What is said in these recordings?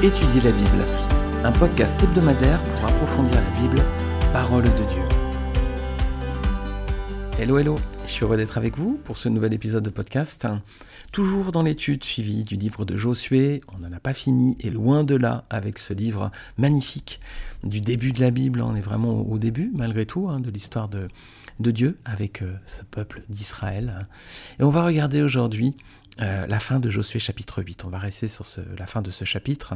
Étudier la Bible, un podcast hebdomadaire pour approfondir la Bible, parole de Dieu. Hello, hello, je suis heureux d'être avec vous pour ce nouvel épisode de podcast. Toujours dans l'étude suivie du livre de Josué, on n'en a pas fini et loin de là avec ce livre magnifique du début de la Bible. On est vraiment au début, malgré tout, hein, de l'histoire de, de Dieu avec euh, ce peuple d'Israël. Et on va regarder aujourd'hui euh, la fin de Josué chapitre 8. On va rester sur la fin de ce chapitre.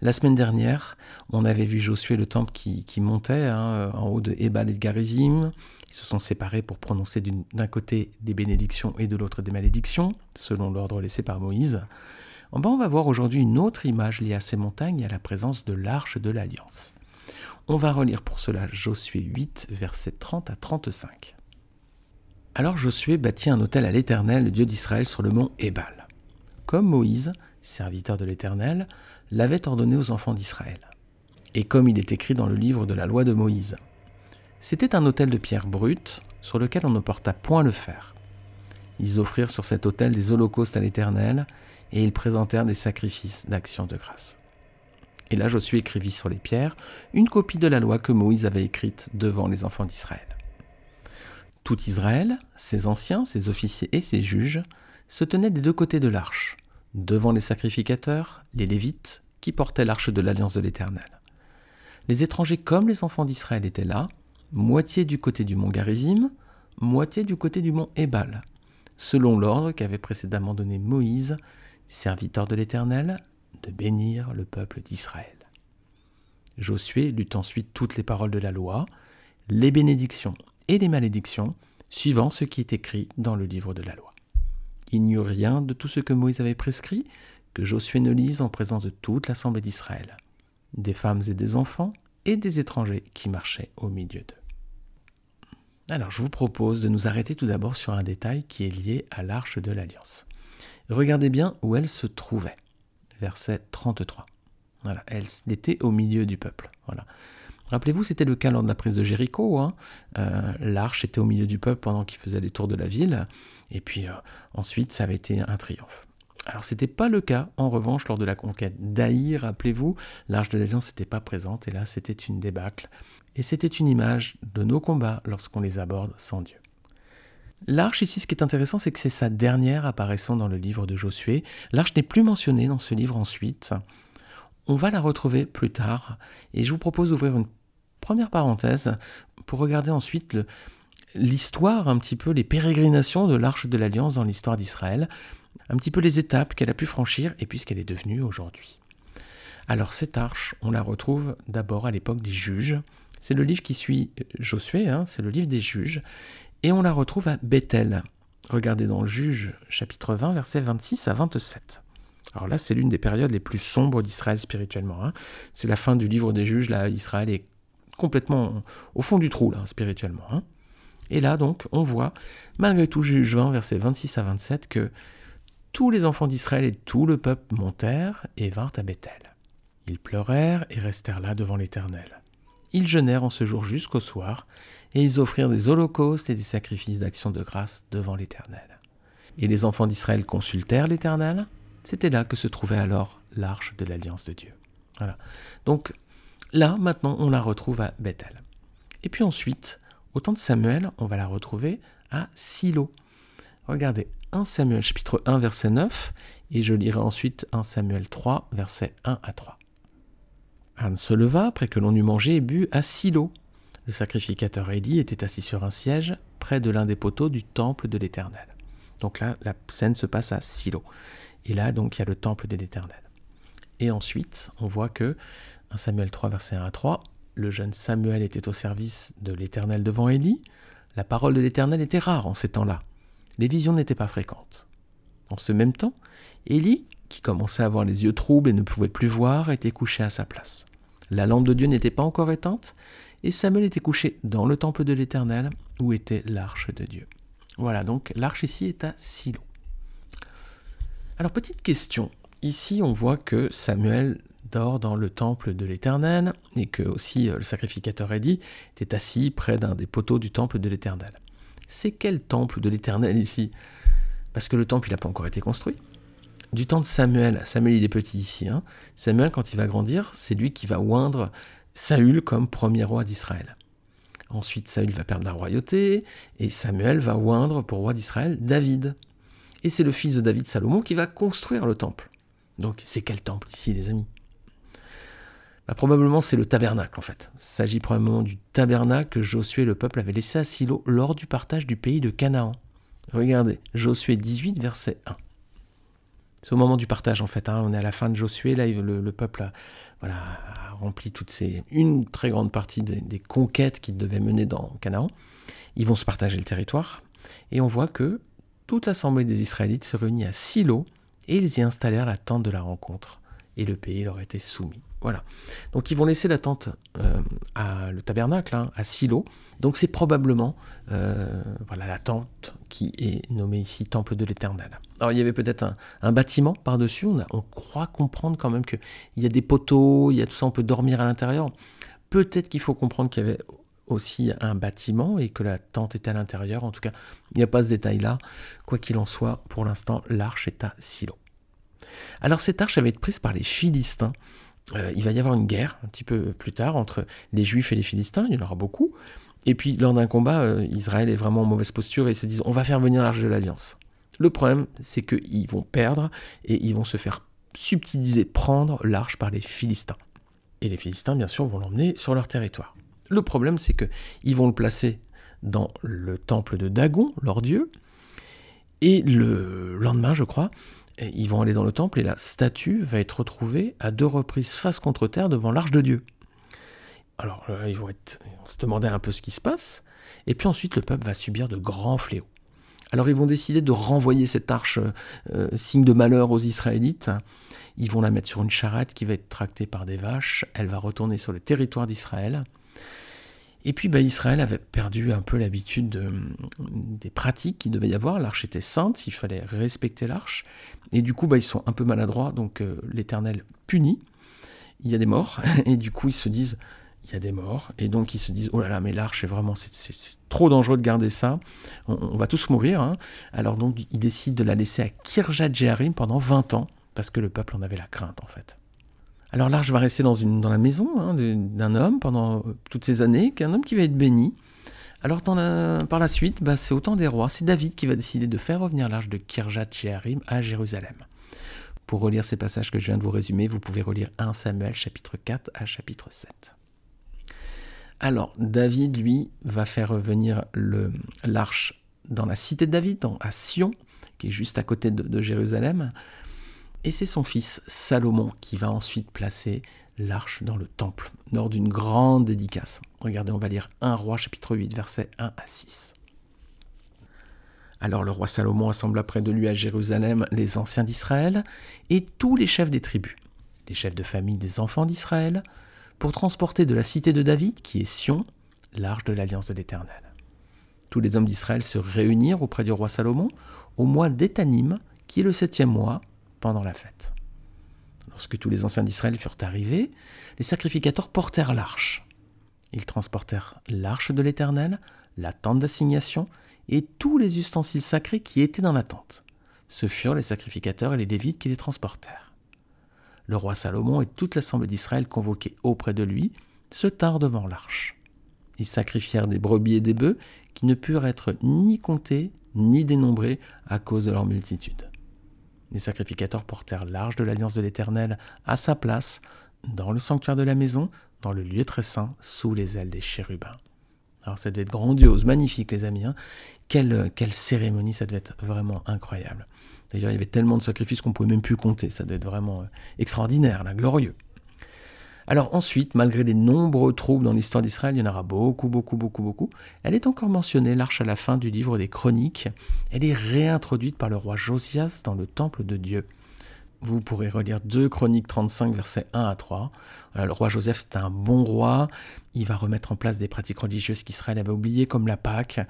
La semaine dernière, on avait vu Josué, le temple qui, montait hein, en haut de Ebal et de Garizim. Ils se sont séparés pour prononcer d'un côté des bénédictions et de l'autre des malédictions, selon l'ordre laissé par Moïse. on va voir aujourd'hui une autre image liée à ces montagnes et à la présence de l'arche de l'Alliance. On va relire pour cela Josué 8, versets 30 à 35. Alors Josué bâtit un autel à l'Éternel, le Dieu d'Israël, sur le mont Ébal, comme Moïse, serviteur de l'Éternel, l'avait ordonné aux enfants d'Israël, et comme il est écrit dans le livre de la loi de Moïse. C'était un autel de pierre brute, sur lequel on ne porta point le fer. Ils offrirent sur cet autel des holocaustes à l'Éternel, et ils présentèrent des sacrifices d'action de grâce. Et là Josué écrivit sur les pierres une copie de la loi que Moïse avait écrite devant les enfants d'Israël. Tout Israël, ses anciens, ses officiers et ses juges, se tenaient des deux côtés de l'arche, devant les sacrificateurs, les Lévites, qui portaient l'arche de l'alliance de l'Éternel. Les étrangers comme les enfants d'Israël étaient là, moitié du côté du mont Garizim, moitié du côté du mont Ébal, selon l'ordre qu'avait précédemment donné Moïse, serviteur de l'Éternel, de bénir le peuple d'Israël. Josué lut ensuite toutes les paroles de la loi, les bénédictions et les malédictions, suivant ce qui est écrit dans le livre de la loi. Il n'y eut rien de tout ce que Moïse avait prescrit que Josué ne lise en présence de toute l'assemblée d'Israël, des femmes et des enfants et des étrangers qui marchaient au milieu d'eux. Alors je vous propose de nous arrêter tout d'abord sur un détail qui est lié à l'arche de l'alliance. Regardez bien où elle se trouvait. Verset 33. Voilà, elle était au milieu du peuple. Voilà. Rappelez-vous, c'était le cas lors de la prise de Jéricho. Hein. Euh, l'arche était au milieu du peuple pendant qu'il faisait les tours de la ville. Et puis euh, ensuite, ça avait été un triomphe. Alors, ce n'était pas le cas, en revanche, lors de la conquête d'Aïr, rappelez-vous, l'arche de l'Alliance n'était pas présente, et là, c'était une débâcle. Et c'était une image de nos combats lorsqu'on les aborde sans Dieu. L'arche ici, ce qui est intéressant, c'est que c'est sa dernière apparaissant dans le livre de Josué. L'arche n'est plus mentionnée dans ce livre ensuite. On va la retrouver plus tard, et je vous propose d'ouvrir une première parenthèse pour regarder ensuite l'histoire, un petit peu les pérégrinations de l'Arche de l'Alliance dans l'histoire d'Israël, un petit peu les étapes qu'elle a pu franchir et puis ce qu'elle est devenue aujourd'hui. Alors cette arche, on la retrouve d'abord à l'époque des juges. C'est le livre qui suit Josué, hein, c'est le livre des juges, et on la retrouve à Bethel. Regardez dans le Juge chapitre 20, versets 26 à 27. Alors là, c'est l'une des périodes les plus sombres d'Israël spirituellement. Hein. C'est la fin du livre des juges, là, Israël est complètement au fond du trou, là, spirituellement. Hein. Et là, donc, on voit, malgré tout, juge 20, versets 26 à 27, que tous les enfants d'Israël et tout le peuple montèrent et vinrent à Bethel. Ils pleurèrent et restèrent là devant l'Éternel. Ils jeûnèrent en ce jour jusqu'au soir, et ils offrirent des holocaustes et des sacrifices d'action de grâce devant l'Éternel. Et les enfants d'Israël consultèrent l'Éternel. C'était là que se trouvait alors l'arche de l'alliance de Dieu. Voilà. Donc, Là, maintenant, on la retrouve à Bethel. Et puis ensuite, au temps de Samuel, on va la retrouver à Silo. Regardez, 1 Samuel chapitre 1 verset 9, et je lirai ensuite 1 Samuel 3 verset 1 à 3. Anne se leva après que l'on eut mangé et bu à Silo. Le sacrificateur Élie était assis sur un siège près de l'un des poteaux du temple de l'Éternel. Donc là, la scène se passe à Silo. Et là, donc, il y a le temple de l'Éternel. Et ensuite, on voit que Samuel 3, verset 1 à 3, le jeune Samuel était au service de l'Éternel devant Élie. La parole de l'Éternel était rare en ces temps-là. Les visions n'étaient pas fréquentes. En ce même temps, Élie, qui commençait à avoir les yeux troubles et ne pouvait plus voir, était couché à sa place. La lampe de Dieu n'était pas encore éteinte, et Samuel était couché dans le temple de l'Éternel, où était l'arche de Dieu. Voilà, donc l'arche ici est à Silo. Alors, petite question. Ici, on voit que Samuel dans le temple de l'Éternel, et que aussi euh, le sacrificateur Élie était assis près d'un des poteaux du temple de l'Éternel. C'est quel temple de l'Éternel ici? Parce que le temple, il n'a pas encore été construit. Du temps de Samuel. Samuel, il est petit ici. Hein. Samuel, quand il va grandir, c'est lui qui va oindre Saül comme premier roi d'Israël. Ensuite, Saül va perdre la royauté et Samuel va oindre pour roi d'Israël David. Et c'est le fils de David, Salomon, qui va construire le temple. Donc, c'est quel temple ici, les amis? Bah, Probablement, c'est le tabernacle, en fait. Il s'agit probablement du tabernacle que Josué et le peuple avaient laissé à Silo lors du partage du pays de Canaan. Regardez, Josué 18, verset 1. C'est au moment du partage en fait. Hein. On est à la fin de Josué. Là, le, peuple a, rempli toutes ces, une très grande partie des, conquêtes qu'il devait mener dans Canaan. Ils vont se partager le territoire. Et on voit que toute l'assemblée des Israélites se réunit à Silo et ils y installèrent la tente de la rencontre. Et le pays leur était soumis. Voilà. Donc ils vont laisser la tente euh, à le tabernacle, hein, à Silo. Donc c'est probablement euh, la tente qui est nommée ici Temple de l'Éternel. Alors il y avait peut-être un, bâtiment par-dessus. On, on, croit comprendre quand même qu'il y a des poteaux, il y a tout ça, on peut dormir à l'intérieur. Peut-être qu'il faut comprendre qu'il y avait aussi un bâtiment et que la tente était à l'intérieur. En tout cas, il n'y a pas ce détail-là. Quoi qu'il en soit, pour l'instant, l'arche est à Silo. Alors cette arche avait été prise par les Philistins euh, il va y avoir une guerre un petit peu plus tard entre les Juifs et les Philistins, il y en aura beaucoup. Et puis lors d'un combat, euh, Israël est vraiment en mauvaise posture et ils se disent on va faire venir l'arche de l'Alliance. Le problème, c'est qu'ils vont perdre et ils vont se faire subtiliser, prendre l'arche par les Philistins. Et les Philistins, bien sûr, vont l'emmener sur leur territoire. Le problème, c'est qu'ils vont le placer dans le temple de Dagon, leur dieu, et le lendemain, je crois, ils vont aller dans le temple et la statue va être retrouvée à deux reprises face contre terre devant l'arche de Dieu. Alors ils vont, se demander un peu ce qui se passe, et puis ensuite le peuple va subir de grands fléaux. Alors ils vont décider de renvoyer cette arche, euh, signe de malheur aux Israélites. Ils vont la mettre sur une charrette qui va être tractée par des vaches. Elle va retourner sur le territoire d'Israël. Et puis bah, Israël avait perdu un peu l'habitude des pratiques qu'il devait y avoir. L'arche était sainte, il fallait respecter l'arche. Et du coup, bah, ils sont un peu maladroits, donc euh, l'Éternel punit. Il y a des morts, et du coup, ils se disent, il y a des morts, et donc ils se disent, oh là là, mais l'arche, est vraiment, c'est trop dangereux de garder ça, on, va tous mourir. Hein. Alors donc, ils décident de la laisser à Kirjat Jearim pendant 20 ans, parce que le peuple en avait la crainte, en fait. Alors l'arche va rester dans, la maison hein, d'un homme pendant euh, toutes ces années, qu'un homme qui va être béni. Alors par la suite, bah, c'est au temps des rois, c'est David qui va décider de faire revenir l'arche de Kirjat Jearim à Jérusalem. Pour relire ces passages que je viens de vous résumer, vous pouvez relire 1 Samuel chapitre 4 à chapitre 7. Alors David, lui, va faire revenir l'arche dans la cité de David, à Sion, qui est juste à côté de Jérusalem. Et c'est son fils Salomon qui va ensuite placer l'arche dans le temple, lors d'une grande dédicace. Regardez, on va lire 1 roi chapitre 8, versets 1 à 6. Alors le roi Salomon assembla près de lui à Jérusalem les anciens d'Israël et tous les chefs des tribus, les chefs de famille des enfants d'Israël, pour transporter de la cité de David, qui est Sion, l'arche de l'alliance de l'Éternel. Tous les hommes d'Israël se réunirent auprès du roi Salomon au mois d'Étanim, qui est le septième mois, pendant la fête. Lorsque tous les anciens d'Israël furent arrivés, les sacrificateurs portèrent l'arche. Ils transportèrent l'arche de l'Éternel, la tente d'assignation et tous les ustensiles sacrés qui étaient dans la tente. Ce furent les sacrificateurs et les lévites qui les transportèrent. Le roi Salomon et toute l'assemblée d'Israël convoqués auprès de lui se tinrent devant l'arche. Ils sacrifièrent des brebis et des bœufs qui ne purent être ni comptés ni dénombrés à cause de leur multitude. Les sacrificateurs portèrent l'arche de l'alliance de l'Éternel à sa place, dans le sanctuaire de la maison, dans le lieu très saint, sous les ailes des chérubins. Alors ça devait être grandiose, magnifique les amis. Hein. quelle, cérémonie, ça devait être vraiment incroyable. D'ailleurs, il y avait tellement de sacrifices qu'on ne pouvait même plus compter. Ça devait être vraiment euh, extraordinaire, là, glorieux. Alors ensuite, malgré les nombreux troubles dans l'histoire d'Israël, il y en aura beaucoup, beaucoup, beaucoup, beaucoup, elle est encore mentionnée, l'arche à la fin du livre des Chroniques. Elle est réintroduite par le roi Josias dans le temple de Dieu vous pourrez relire 2 Chroniques 35, versets 1 à 3. le roi Joseph, c'est un bon roi. Il va remettre en place des pratiques religieuses qu'Israël avait oubliées, comme la Pâque.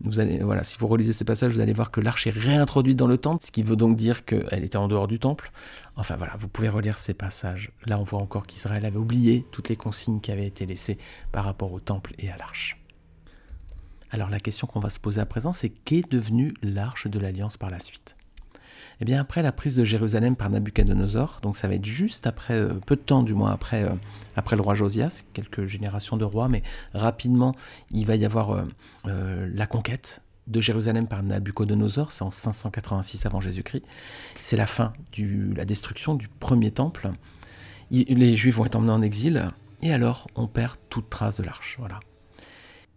Voilà, si vous relisez ces passages, vous allez voir que l'arche est réintroduite dans le temple, ce qui veut donc dire qu'elle était en dehors du temple. Enfin voilà, vous pouvez relire ces passages. Là, on voit encore qu'Israël avait oublié toutes les consignes qui avaient été laissées par rapport au temple et à l'arche. Alors la question qu'on va se poser à présent, c'est qu'est devenue l'arche de l'Alliance par la suite? Eh bien, après la prise de Jérusalem par Nabuchodonosor, donc ça va être juste après, euh, peu de temps du moins après, euh, après le roi Josias, quelques générations de rois, mais rapidement, il va y avoir euh, la conquête de Jérusalem par Nabuchodonosor, c'est en 586 avant Jésus-Christ. C'est la fin de la destruction du premier temple. les Juifs vont être emmenés en exil, et alors on perd toute trace de l'arche. Voilà.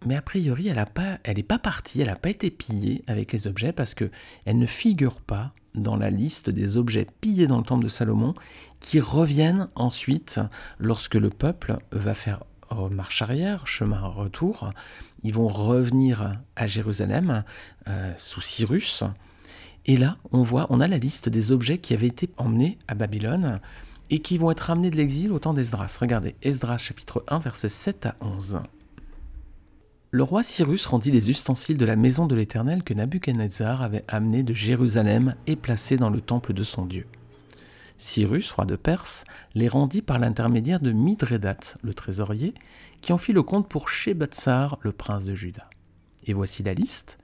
Mais a priori, elle n'est pas, partie, elle n'a pas été pillée avec les objets parce qu'elle ne figure pas dans la liste des objets pillés dans le temple de Salomon qui reviennent ensuite lorsque le peuple va faire marche arrière, chemin retour. Ils vont revenir à Jérusalem euh, sous Cyrus. Et là, on voit, on a la liste des objets qui avaient été emmenés à Babylone et qui vont être ramenés de l'exil au temps d'Esdras. Regardez, Esdras chapitre 1, versets 7 à 11. Le roi Cyrus rendit les ustensiles de la maison de l'Éternel que Nabuchodonosor avait amenés de Jérusalem et placés dans le temple de son Dieu. Cyrus, roi de Perse, les rendit par l'intermédiaire de Midredat, le trésorier, qui en fit le compte pour Shebatsar, le prince de Juda. Et voici la liste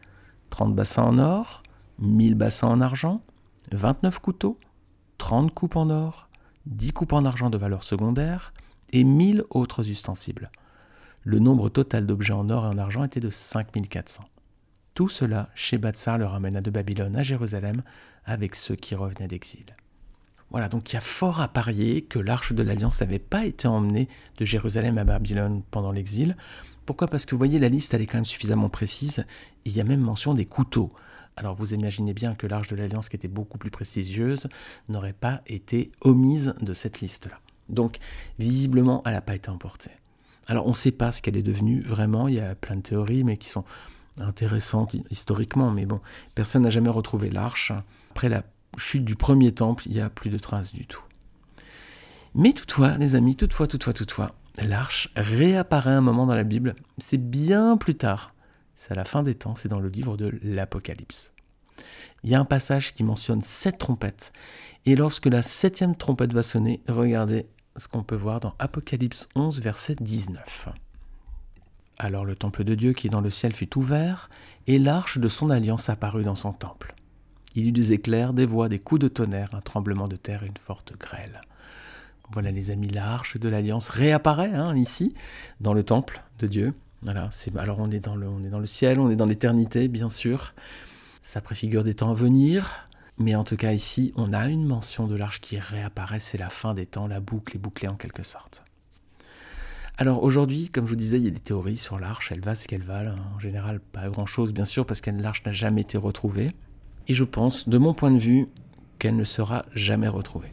30 bassins en or, 1000 bassins en argent, 29 couteaux, 30 coupes en or, 10 coupes en argent de valeur secondaire et 1000 autres ustensiles le nombre total d'objets en or et en argent était de 5400. Tout cela, chez Batsar le ramena de Babylone à Jérusalem avec ceux qui revenaient d'exil. Voilà, donc il y a fort à parier que l'arche de l'Alliance n'avait pas été emmenée de Jérusalem à Babylone pendant l'exil. Pourquoi? Parce que vous voyez, la liste, elle est quand même suffisamment précise, il y a même mention des couteaux. Alors vous imaginez bien que l'arche de l'Alliance, qui était beaucoup plus prestigieuse, n'aurait pas été omise de cette liste-là. Donc, visiblement, elle n'a pas été emportée. Alors on ne sait pas ce qu'elle est devenue vraiment, il y a plein de théories, mais qui sont intéressantes historiquement, mais bon, personne n'a jamais retrouvé l'arche. Après la chute du premier temple, il n'y a plus de traces du tout. Mais toutefois, les amis, toutefois, toutefois, toutefois, l'arche réapparaît un moment dans la Bible, c'est bien plus tard, c'est à la fin des temps, c'est dans le livre de l'Apocalypse. Il y a un passage qui mentionne sept trompettes, et lorsque la septième trompette va sonner, regardez, ce qu'on peut voir dans Apocalypse 11, verset 19. Alors le temple de Dieu qui est dans le ciel fut ouvert, et l'arche de son alliance apparut dans son temple. Il y eut des éclairs, des voix, des coups de tonnerre, un tremblement de terre et une forte grêle. Voilà les amis, l'arche de l'alliance réapparaît hein, ici, dans le temple de Dieu. Voilà, alors on est, dans le, on est dans le ciel, on est dans l'éternité, bien sûr. Ça préfigure des temps à venir, mais en tout cas ici, on a une mention de l'arche qui réapparaît, c'est la fin des temps, la boucle est bouclée en quelque sorte. Alors aujourd'hui, comme je vous disais, il y a des théories sur l'arche, elle va ce qu'elle va, en général pas grand-chose bien sûr, parce que l'arche n'a jamais été retrouvée. Et je pense, de mon point de vue, qu'elle ne sera jamais retrouvée.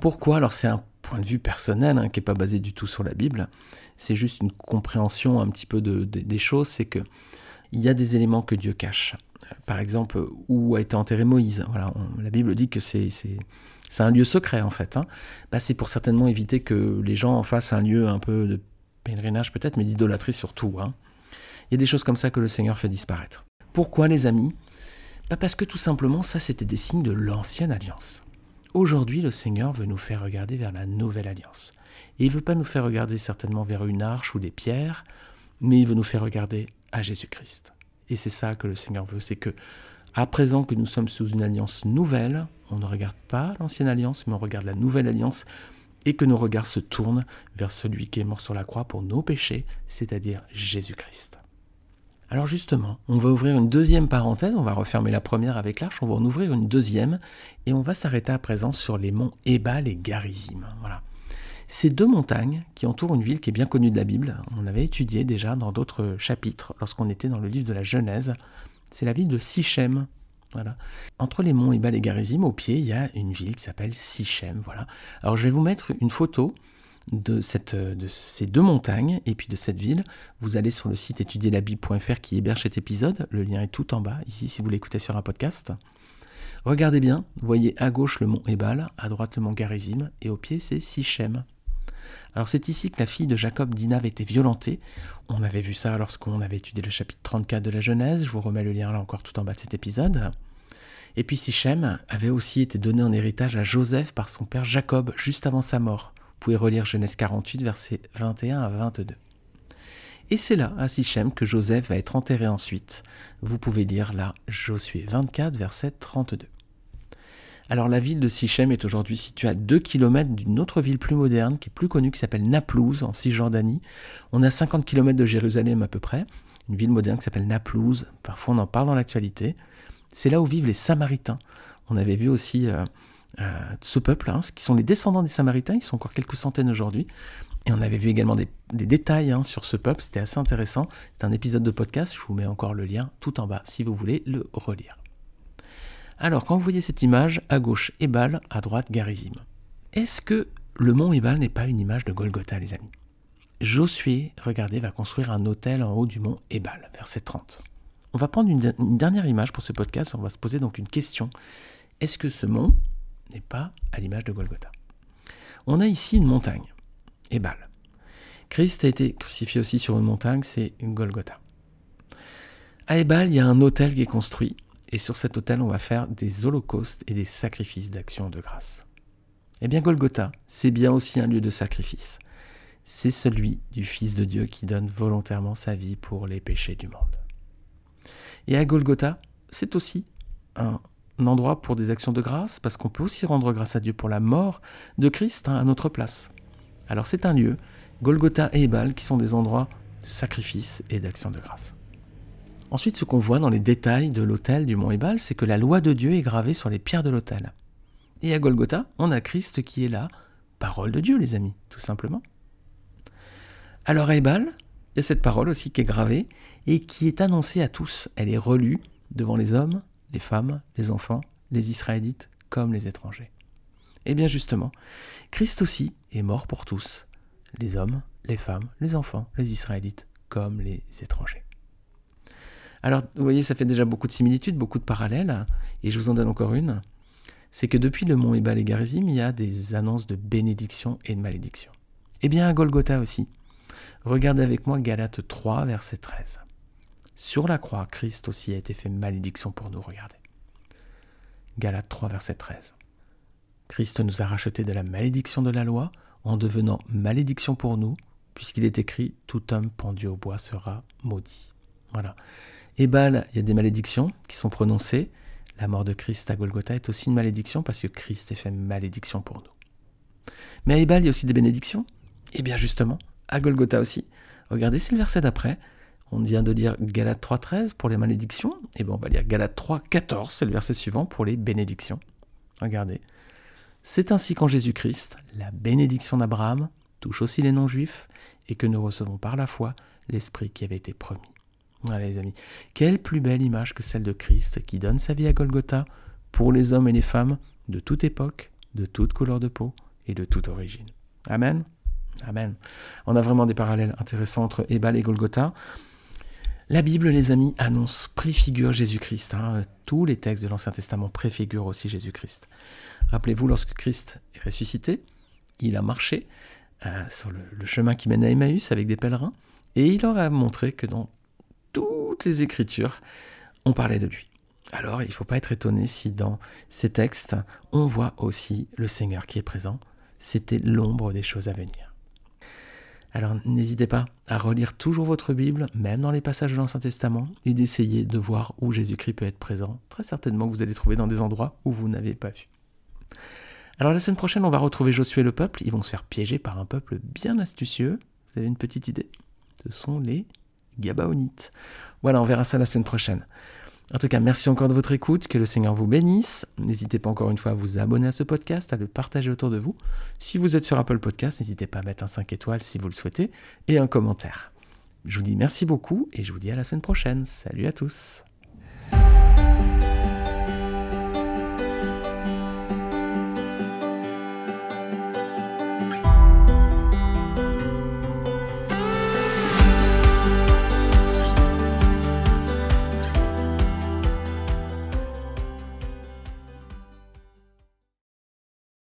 Pourquoi? Alors c'est un point de vue personnel, hein, qui n'est pas basé du tout sur la Bible, c'est juste une compréhension un petit peu des choses, c'est que il y a des éléments que Dieu cache par exemple, où a été enterré Moïse. Voilà, la Bible dit que c'est un lieu secret en fait. Hein. Bah, c'est pour certainement éviter que les gens en fassent un lieu un peu de pèlerinage peut-être, mais d'idolâtrie surtout. Hein. Il y a des choses comme ça que le Seigneur fait disparaître. Pourquoi les amis? Bah, Parce que tout simplement ça c'était des signes de l'ancienne alliance. Aujourd'hui le Seigneur veut nous faire regarder vers la nouvelle alliance. Et il ne veut pas nous faire regarder certainement vers une arche ou des pierres, mais il veut nous faire regarder à Jésus-Christ. Et c'est ça que le Seigneur veut, c'est que à présent que nous sommes sous une alliance nouvelle, on ne regarde pas l'ancienne alliance, mais on regarde la nouvelle alliance et que nos regards se tournent vers celui qui est mort sur la croix pour nos péchés, c'est-à-dire Jésus-Christ. Alors justement, on va ouvrir une deuxième parenthèse, on va refermer la première avec l'arche, on va en ouvrir une deuxième, et on va s'arrêter à présent sur les monts Ebal et Garizim. Voilà. Ces deux montagnes qui entourent une ville qui est bien connue de la Bible, on avait étudié déjà dans d'autres chapitres lorsqu'on était dans le livre de la Genèse, c'est la ville de Sichem. Voilà. Entre les monts Ebal et Garizim, au pied, il y a une ville qui s'appelle Sichem. Voilà. Alors je vais vous mettre une photo de, cette, de ces deux montagnes et puis de cette ville. Vous allez sur le site étudierlabible.fr qui héberge cet épisode. Le lien est tout en bas, ici, si vous l'écoutez sur un podcast. Regardez bien, vous voyez à gauche le mont Ebal, à droite le mont Garizim, et au pied c'est Sichem. Alors c'est ici que la fille de Jacob, Dina, avait été violentée. On avait vu ça lorsqu'on avait étudié le chapitre 34 de la Genèse. Je vous remets le lien là encore tout en bas de cet épisode. Et puis Sichem avait aussi été donné en héritage à Joseph par son père Jacob juste avant sa mort. Vous pouvez relire Genèse 48, versets 21 à 22. Et c'est là, à Sichem, que Joseph va être enterré ensuite. Vous pouvez lire là Josué 24, verset 32. Alors la ville de Sichem est aujourd'hui située à 2 km d'une autre ville plus moderne, qui est plus connue, qui s'appelle Naplouse, en Cisjordanie. On est à 50 km de Jérusalem à peu près, une ville moderne qui s'appelle Naplouse. Parfois on en parle dans l'actualité. C'est là où vivent les Samaritains. On avait vu aussi euh, euh, ce peuple, hein, qui sont les descendants des Samaritains, ils sont encore quelques centaines aujourd'hui. Et on avait vu également des, détails hein, sur ce peuple, c'était assez intéressant. C'est un épisode de podcast, je vous mets encore le lien tout en bas si vous voulez le relire. Alors, quand vous voyez cette image, à gauche Ebal, à droite Garizim. Est-ce que le mont Ebal n'est pas une image de Golgotha, les amis? Josué, regardez, va construire un hôtel en haut du mont Ebal, verset 30. On va prendre une, dernière image pour ce podcast, on va se poser donc une question. Est-ce que ce mont n'est pas à l'image de Golgotha? On a ici une montagne. Ebal. Christ a été crucifié aussi sur une montagne, c'est Golgotha. À Ebal, il y a un hôtel qui est construit, et sur cet hôtel, on va faire des holocaustes et des sacrifices d'action de grâce. Eh bien, Golgotha, c'est bien aussi un lieu de sacrifice. C'est celui du Fils de Dieu qui donne volontairement sa vie pour les péchés du monde. Et à Golgotha, c'est aussi un endroit pour des actions de grâce, parce qu'on peut aussi rendre grâce à Dieu pour la mort de Christ hein, à notre place. Alors c'est un lieu, Golgotha et Ebal, qui sont des endroits de sacrifice et d'action de grâce. Ensuite, ce qu'on voit dans les détails de l'autel du mont Ebal, c'est que la loi de Dieu est gravée sur les pierres de l'autel. Et à Golgotha, on a Christ qui est là, parole de Dieu, les amis, tout simplement. Alors à Ebal, il y a cette parole aussi qui est gravée et qui est annoncée à tous. Elle est relue devant les hommes, les femmes, les enfants, les Israélites comme les étrangers. Et bien justement, Christ aussi est mort pour tous, les hommes, les femmes, les enfants, les Israélites, comme les étrangers. Alors, vous voyez, ça fait déjà beaucoup de similitudes, beaucoup de parallèles, et je vous en donne encore une. C'est que depuis le mont Ebal et Garizim, il y a des annonces de bénédiction et de malédiction. Eh bien, à Golgotha aussi. Regardez avec moi Galates 3, verset 13. Sur la croix, Christ aussi a été fait malédiction pour nous, regardez. Galates 3, verset 13. Christ nous a rachetés de la malédiction de la loi en devenant malédiction pour nous, puisqu'il est écrit Tout homme pendu au bois sera maudit. Voilà. Ebal, il y a des malédictions qui sont prononcées. La mort de Christ à Golgotha est aussi une malédiction parce que Christ est fait malédiction pour nous. Mais à Ebal, il y a aussi des bénédictions. Et eh bien justement, à Golgotha aussi. Regardez, c'est le verset d'après. On vient de lire Galates 3.13 pour les malédictions. Et eh bien on va lire Galates 3.14, c'est le verset suivant pour les bénédictions. Regardez. C'est ainsi qu'en Jésus-Christ, la bénédiction d'Abraham touche aussi les non-juifs et que nous recevons par la foi l'Esprit qui avait été promis. Les amis, quelle plus belle image que celle de Christ qui donne sa vie à Golgotha pour les hommes et les femmes de toute époque, de toute couleur de peau et de toute origine. Amen. Amen. On a vraiment des parallèles intéressants entre Ebal et Golgotha. La Bible, les amis, annonce, préfigure Jésus-Christ. Hein. Tous les textes de l'Ancien Testament préfigurent aussi Jésus-Christ. Rappelez-vous, lorsque Christ est ressuscité, il a marché euh, sur le, chemin qui mène à Emmaüs avec des pèlerins, et il leur a montré que dans toutes les Écritures, on parlait de lui. Alors, il ne faut pas être étonné si dans ces textes, on voit aussi le Seigneur qui est présent. C'était l'ombre des choses à venir. Alors n'hésitez pas à relire toujours votre Bible, même dans les passages de l'Ancien Testament, et d'essayer de voir où Jésus-Christ peut être présent. Très certainement vous allez trouver dans des endroits où vous n'avez pas vu. Alors la semaine prochaine, on va retrouver Josué et le peuple. Ils vont se faire piéger par un peuple bien astucieux. Vous avez une petite idée? Ce sont les Gabaonites. Voilà, on verra ça la semaine prochaine. En tout cas, merci encore de votre écoute, que le Seigneur vous bénisse. N'hésitez pas encore une fois à vous abonner à ce podcast, à le partager autour de vous. Si vous êtes sur Apple Podcast, n'hésitez pas à mettre un 5 étoiles si vous le souhaitez et un commentaire. Je vous dis merci beaucoup et je vous dis à la semaine prochaine. Salut à tous.